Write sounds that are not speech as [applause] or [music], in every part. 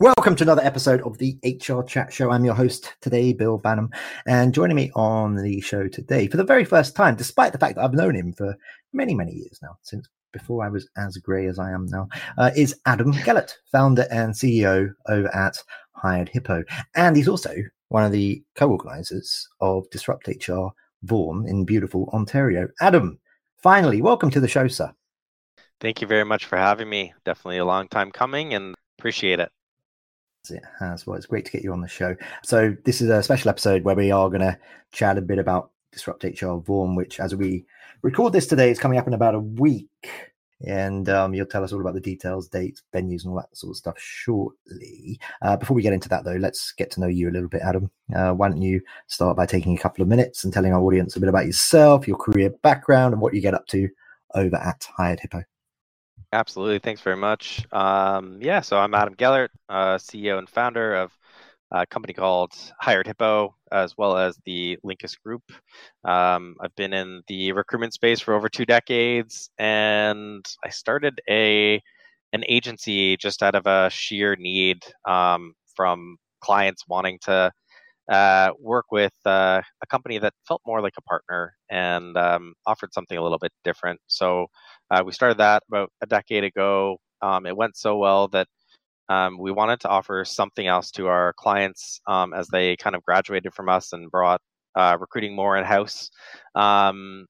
Welcome to another episode of the HR Chat Show. I'm your host today, Bill Banham, and joining me on the show today for the very first time, despite the fact that I've known him for many, many years now, since before I was as grey as I am now, uh, is Adam Gellert, founder and CEO over at Hired Hippo. And he's also one of the co organizers of Disrupt HR Vaughan in beautiful Ontario. Adam, finally, welcome to the show, sir. Thank you very much for having me. Definitely a long time coming and appreciate it it has. Well, it's great to get you on the show. So, this is a special episode where we are going to chat a bit about Disrupt HR Vaughan, which, as we record this today, is coming up in about a week. And um, you'll tell us all about the details, dates, venues, and all that sort of stuff shortly. Uh, before we get into that, though, let's get to know you a little bit, Adam. Uh, why don't you start by taking a couple of minutes and telling our audience a bit about yourself, your career background, and what you get up to over at Hired Hippo? Absolutely. Thanks very much. Um, yeah, so I'm Adam Gellert, uh, CEO and founder of a company called Hired Hippo, as well as the Linkus Group. Um, I've been in the recruitment space for over two decades, and I started a an agency just out of a sheer need um, from clients wanting to uh, work with uh, a company that felt more like a partner and um, offered something a little bit different. So uh, we started that about a decade ago. Um, it went so well that um, we wanted to offer something else to our clients um, as they kind of graduated from us and brought uh, recruiting more in house. Um,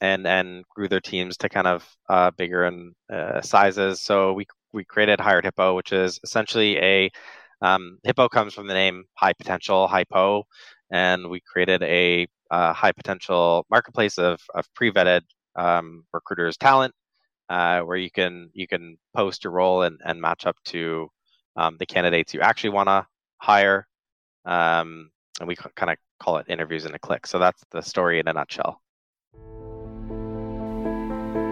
and, and grew their teams to kind of uh, bigger and uh, sizes. So we we created Hired Hippo, which is essentially a um, Hippo comes from the name High Potential, Hypo, and we created a uh, high potential marketplace of, of pre-vetted um, recruiters' talent, uh, where you can you can post your role and, and match up to um, the candidates you actually want to hire, um, and we kind of call it interviews in a click. So that's the story in a nutshell.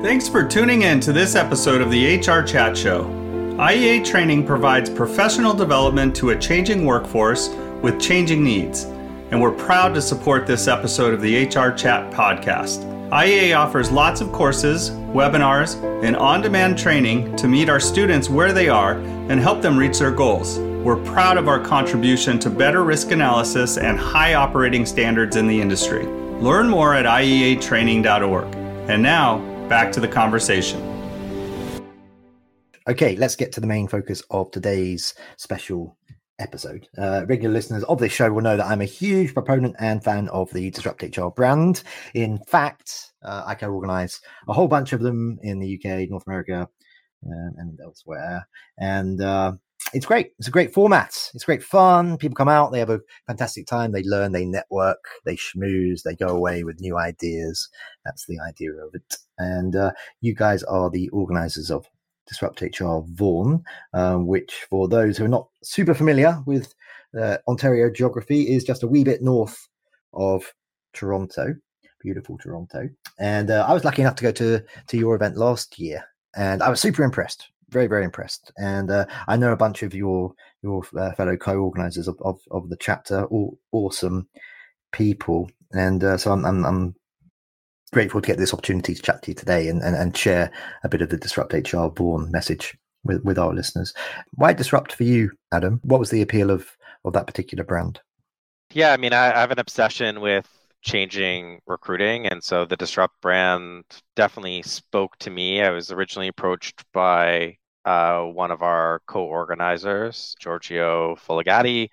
Thanks for tuning in to this episode of the HR Chat Show. IEA training provides professional development to a changing workforce with changing needs, and we're proud to support this episode of the HR Chat podcast. IEA offers lots of courses, webinars, and on demand training to meet our students where they are and help them reach their goals. We're proud of our contribution to better risk analysis and high operating standards in the industry. Learn more at IEAtraining.org. And now, back to the conversation. Okay, let's get to the main focus of today's special episode. Uh, regular listeners of this show will know that I'm a huge proponent and fan of the Disrupt HR brand. In fact, uh, I co organize a whole bunch of them in the UK, North America, uh, and elsewhere. And uh, it's great. It's a great format. It's great fun. People come out, they have a fantastic time, they learn, they network, they schmooze, they go away with new ideas. That's the idea of it. And uh, you guys are the organizers of Disrupt HR Vaughan, um, which, for those who are not super familiar with uh, Ontario geography, is just a wee bit north of Toronto, beautiful Toronto. And uh, I was lucky enough to go to to your event last year, and I was super impressed, very very impressed. And uh, I know a bunch of your your uh, fellow co-organizers of, of, of the chapter, all awesome people, and uh, so I'm, I'm I'm grateful to get this opportunity to chat to you today and, and, and share a bit of the Disrupt HR Vaughan message with, with our listeners. Why Disrupt for you, Adam? What was the appeal of, of that particular brand? Yeah, I mean, I, I have an obsession with changing recruiting. And so the Disrupt brand definitely spoke to me. I was originally approached by uh, one of our co organizers, Giorgio Fuligati.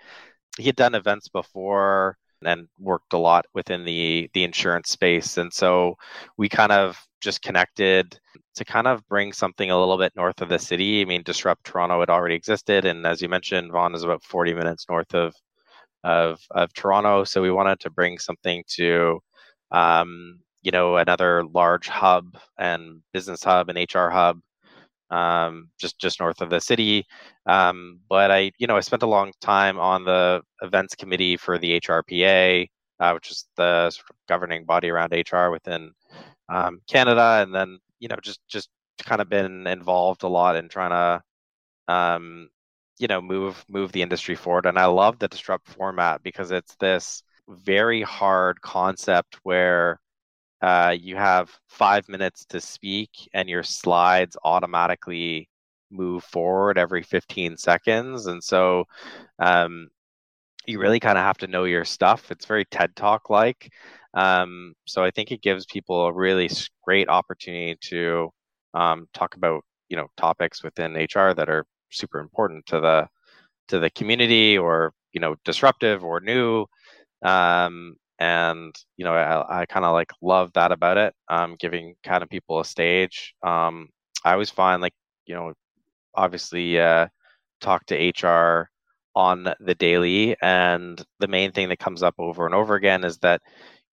He had done events before and worked a lot within the the insurance space. And so we kind of just connected to kind of bring something a little bit north of the city. I mean disrupt toronto had already existed and as you mentioned vaughan is about 40 minutes north of of of toronto. So we wanted to bring something to um, you know another large hub and business hub and hr hub um, just just north of the city. Um, but I, you know, I spent a long time on the events committee for the HRPA. uh, which is the sort of governing body around HR within um, Canada, and then you know just just kind of been involved a lot in trying to um, you know move move the industry forward. And I love the disrupt format because it's this very hard concept where uh, you have five minutes to speak and your slides automatically move forward every 15 seconds. And so um, you really kind of have to know your stuff. It's very ted talk like um, so i think it gives people a really great opportunity to um, talk about you know topics within hr that are super important to the to the community or you know disruptive or new. Um, and you know i, I kind of like love that about it um, giving kind of people a stage. Um, i always find like you know obviously uh, talk to hr on the daily and the main thing that comes up over and over again is that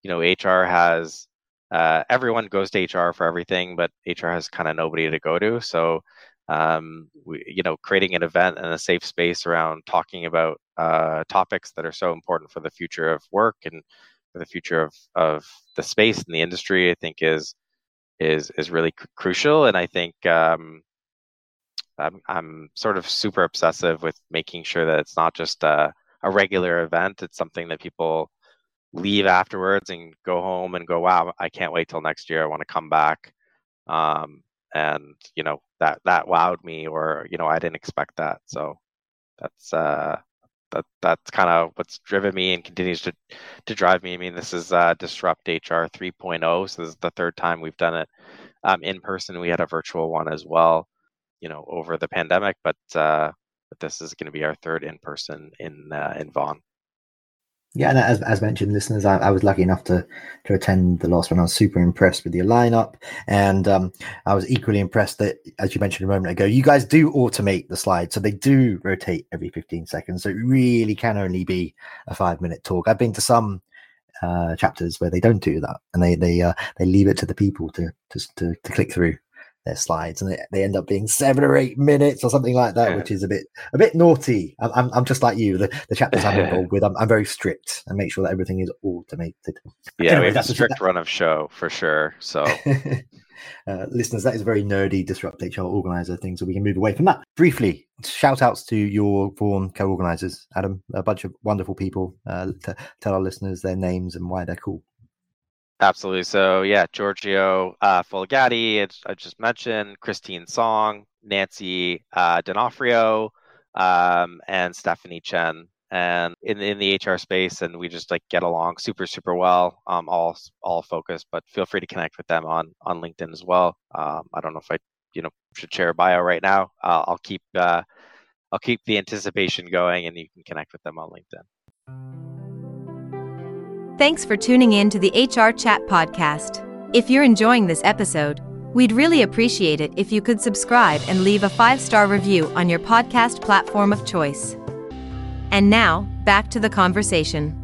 you know hr has uh, everyone goes to hr for everything but hr has kind of nobody to go to. So um, we, you know creating an event and a safe space around talking about uh, topics that are so important for the future of work and for the future of, of the space and the industry i think is is is really cr- crucial. And i think um, I'm, I'm sort of super obsessive with making sure that it's not just a, a regular event. It's something that people leave afterwards and go home and go wow i can't wait till next year. I want to come back. Um, and you know that that wowed me or you know i didn't expect that. So that's uh that that's kind of what's driven me and continues to to drive me. I mean this is uh disrupt hr 3.0 so this is the third time we've done it um, in person. We had a virtual one as well you know over the pandemic but uh but this is going to be our third in person in uh, in vaughan yeah, and as, as mentioned, listeners, I, I, was lucky enough to to attend the last one. I was super impressed with your lineup, and um, I was equally impressed that, as you mentioned a moment ago, you guys do automate the slides, so they do rotate every 15 seconds. So it really can only be a five minute talk. I've been to some uh, chapters where they don't do that, and they they uh, they leave it to the people to to to, to click through their slides and they, they end up being seven or eight minutes or something like that, yeah. which is a bit a bit naughty. I'm, I'm, I'm just like you. The, the chapters I'm [laughs] involved with, I'm, I'm, very strict and make sure that everything is automated. Yeah, anyway, we have a strict run of show for sure. So. [laughs] uh, listeners, that is a very nerdy disrupt HR organizer thing, so we can move away from that. Briefly, shout outs to your Vaughan co organizers, Adam, a bunch of wonderful people. Uh, to tell our listeners their names and why they're cool. Absolutely. So yeah, Giorgio uh, I just mentioned, Christine Song, Nancy uh, D'Onofrio, um, and Stephanie Chen. And in in the HR space, and we just like get along super super well. Um, all all focused, but feel free to connect with them on on LinkedIn as well. Um, I don't know if I you know should share a bio right now. Uh, I'll keep uh, I'll keep the anticipation going, and you can connect with them on LinkedIn. Thanks for tuning in to the HR Chat podcast. If you're enjoying this episode, we'd really appreciate it if you could subscribe and leave a five star review on your podcast platform of choice. And now, back to the conversation.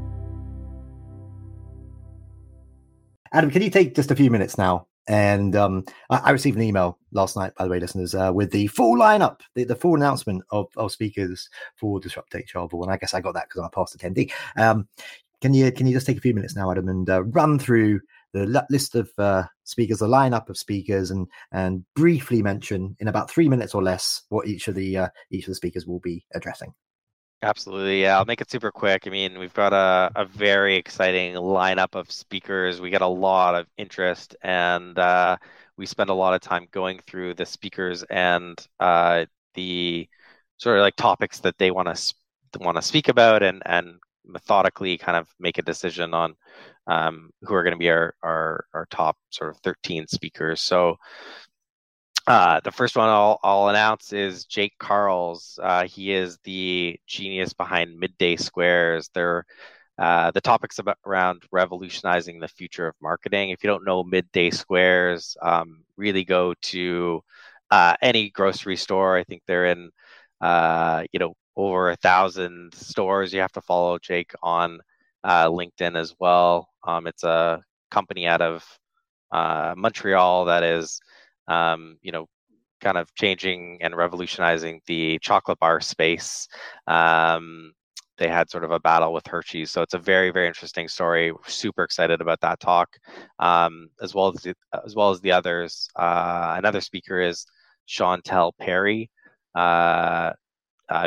Adam, can you take just a few minutes now? And um, I, I, received an email last night, by the way, listeners, uh, with the full lineup, the, the full announcement of, of speakers for Disrupt HR. And I guess I got that because I'm a past attendee. Um, can you can you just take a few minutes now, Adam, and uh, run through the list of uh, speakers, the lineup of speakers, and and briefly mention in about three minutes or less what each of the uh, each of the speakers will be addressing. Absolutely, yeah. I'll make it super quick. I mean, we've got a, a very exciting lineup of speakers. We get a lot of interest, and uh, we spend a lot of time going through the speakers and uh, the sort of like topics that they want to want to speak about, and and methodically kind of make a decision on um, who are going to be our, our, our top sort of 13 speakers. So uh, the first one I'll, I'll announce is Jake Karls. Uh, he is the genius behind Midday Squares. They're uh, the topics about, around revolutionizing the future of marketing. If you don't know Midday Squares, um, really go to uh, any grocery store. I think they're in, uh, you know, over a thousand stores. You have to follow Jake on uh, LinkedIn as well. Um, it's a company out of uh, Montreal that is, um, you know, kind of changing and revolutionizing the chocolate bar space. Um, they had sort of a battle with Hershey's. So it's a very very interesting story. Super excited about that talk, um, as well as the, as well as the others. Uh, another speaker is Chantelle Perry, uh,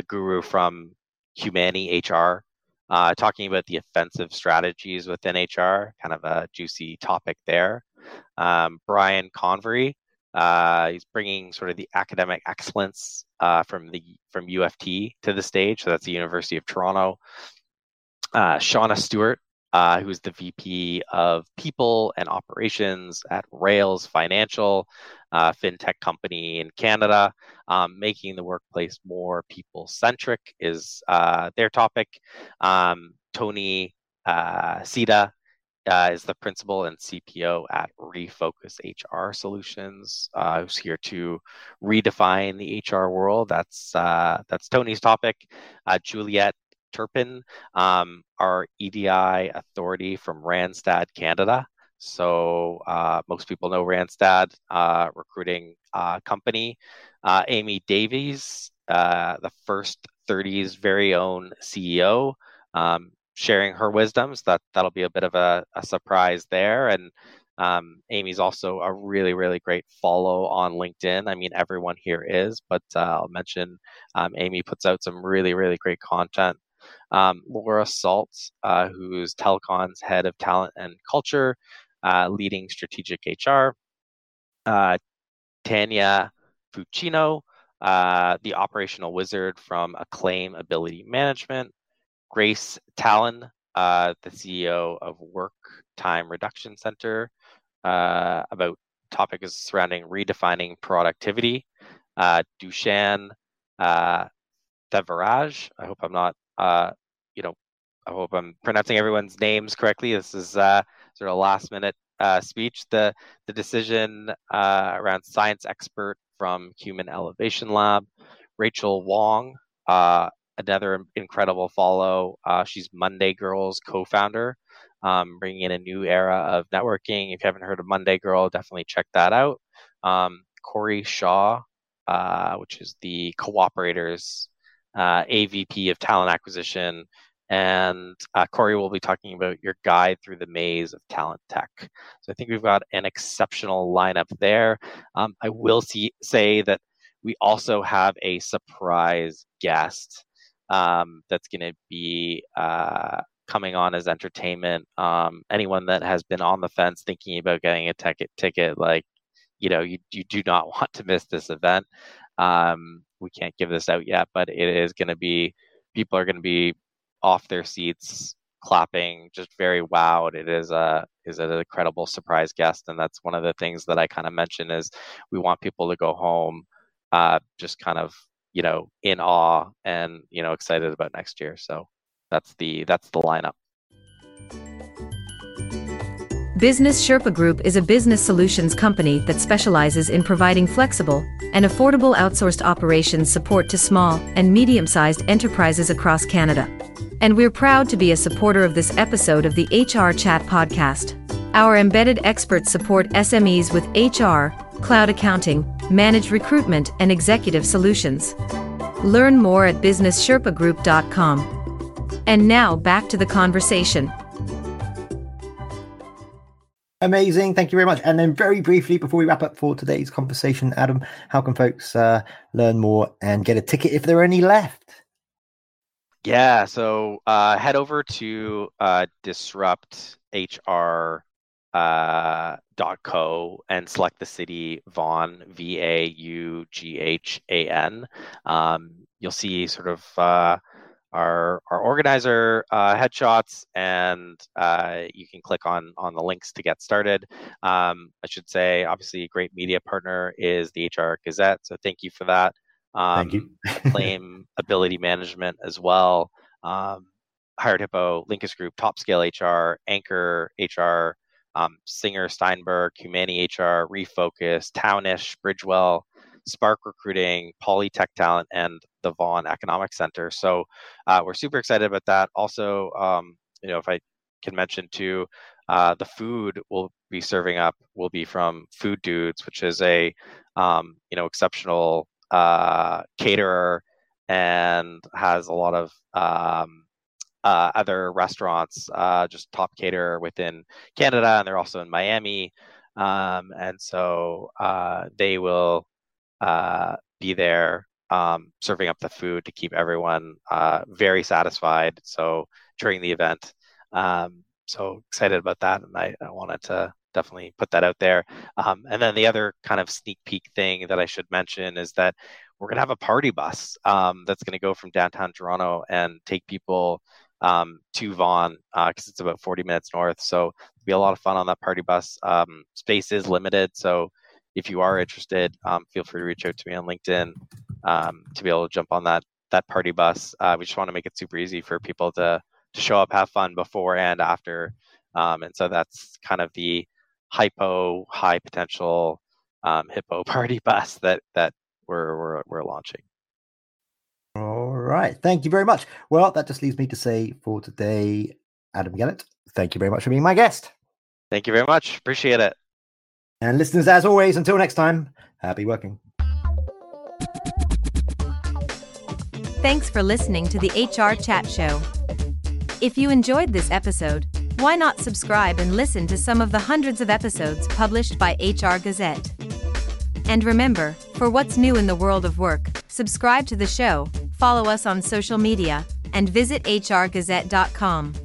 guru from Humani HR. Uh, talking about the offensive strategies within HR, kind of a juicy topic there. Um, Brien Convery, uh, he's bringing sort of the academic excellence uh, from the from UFT to the stage. So that's the University of Toronto. Uh, Shawna Stewart, uh, who's the VP of People and Operations at Railz Financial, uh, fintech company in Canada, um, making the workplace more people centric is uh, their topic. Um, Tony uh, Scida uh, is the principal and CPO at Refocus HR Solutions, uh, who's here to redefine the HR world. That's uh, that's Tony's topic. Juliet Turpin, um, our EDI authority from Randstad Canada. So uh, most people know Randstad, uh, recruiting company. Amy Davies, the first 30's very own CEO. Um, sharing her wisdoms. That that'll be a bit of a, a surprise there. And um, Amy's also a really really great follow on LinkedIn. I mean, everyone here is, but uh, I'll mention um, Amy puts out some really really great content. Um, Laura Salt, uh, who's Telecon's head of talent and culture, uh, leading strategic HR. Uh, Tania Fuschino, uh, the operational wizard from Acclaim Ability Management. Grace Tallon, uh, the CEO of Work Time Reduction Center, uh, about topic is surrounding redefining productivity. Uh, Dhushan uh, Devaraj, I hope I'm not, uh, you know, I hope I'm pronouncing everyone's names correctly. This is uh, sort of a last minute uh, speech. The the decision uh, around science expert from Human Elevation Lab, Rachel Wong, uh, another incredible follow. Uh, she's Monday Girls co-founder, um, bringing in a new era of networking. If you haven't heard of Monday Girl, definitely check that out. Um, Corey Shaw, uh, which is the Cooperators uh, AVP of Talent Acquisition. And uh, Corey will be talking about your guide through the maze of talent tech. So I think we've got an exceptional lineup there. Um, I will see, say that we also have a surprise guest um, that's going to be uh, coming on as entertainment. Um, anyone that has been on the fence thinking about getting a ticket, ticket like you know, you you do not [laughs] want to miss this event. Um, we can't give this out yet, but it is going to be people are going to be off their seats clapping just very wowed. It is a is an incredible surprise guest and that's one of the things that i kind of mentioned is we want people to go home uh, just kind of you know in awe and you know excited about next year. So that's the that's the lineup Business Sherpa Group is a business solutions company that specializes in providing flexible and affordable outsourced operations support to small and medium sized enterprises across Canada. And we're proud to be a supporter of this episode of the HR Chat podcast. Our embedded experts support SMEs with HR, cloud accounting, managed recruitment, and executive solutions. Learn more at businesssherpagroup.com. And now back to the conversation. Amazing. Thank you very much. And then, very briefly, before we wrap up for today's conversation, Adam, how can folks uh, learn more and get a ticket if there are any left? Yeah. So uh, head over to uh, Disrupt HR uh, .co and select the city Vaughan V A U G H A N. Um, you'll see sort of uh, our our organizer uh, headshots, and uh, you can click on on the links to get started. Um, I should say, obviously, a great media partner is the HR Gazette, so thank you for that. Um, thank you. claim [laughs] ability management as well. Um, Hired Hippo, Linkus Group, Top Scale HR, Anchor HR, um, Singer, Steinberg, Humani HR, Refocus, Townish, Bridgewell, Spark Recruiting, Polytech Talent, and the Vaughan Economic Center. So uh, we're super excited about that. Also, um, you know, if I can mention too, uh, the food we'll be serving up will be from Food Dudes, which is a um, you know exceptional uh, caterer and has a lot of um, uh, other restaurants, uh, just top cater within Canada, and they're also in Miami. Um, and so uh, they will uh, be there um, serving up the food to keep everyone uh, very satisfied. So during the event, um, so excited about that, and I, I, wanted to definitely put that out there. Um, and then the other kind of sneak peek thing that I should mention is that we're to have a party bus um, that's to go from downtown Toronto and take people um, to Vaughan because uh, it's about 40 minutes north. So it'll be a lot of fun on that party bus. Um, space is limited, so if you are interested, um, feel free to reach out to me on LinkedIn um, to be able to jump on that that party bus. Uh, we just want to make it super easy for people to to show up, have fun before and after. Um, and so that's kind of the hypo high potential um, hippo [laughs] party bus that that we're we're, we're launching. All right. Thank you very much. Well, that just leaves me to say for today, Adam Gellert, thank you very much for being my guest. Thank you very much. Appreciate it. And listeners, as always, until next time, happy working. Thanks for listening to the HR Chat Show. If you enjoyed this episode, why not subscribe and listen to some of the hundreds of episodes published by HR Gazette? And remember, for what's new in the world of work, subscribe to the show, follow us on social media, and visit hrgazette.com.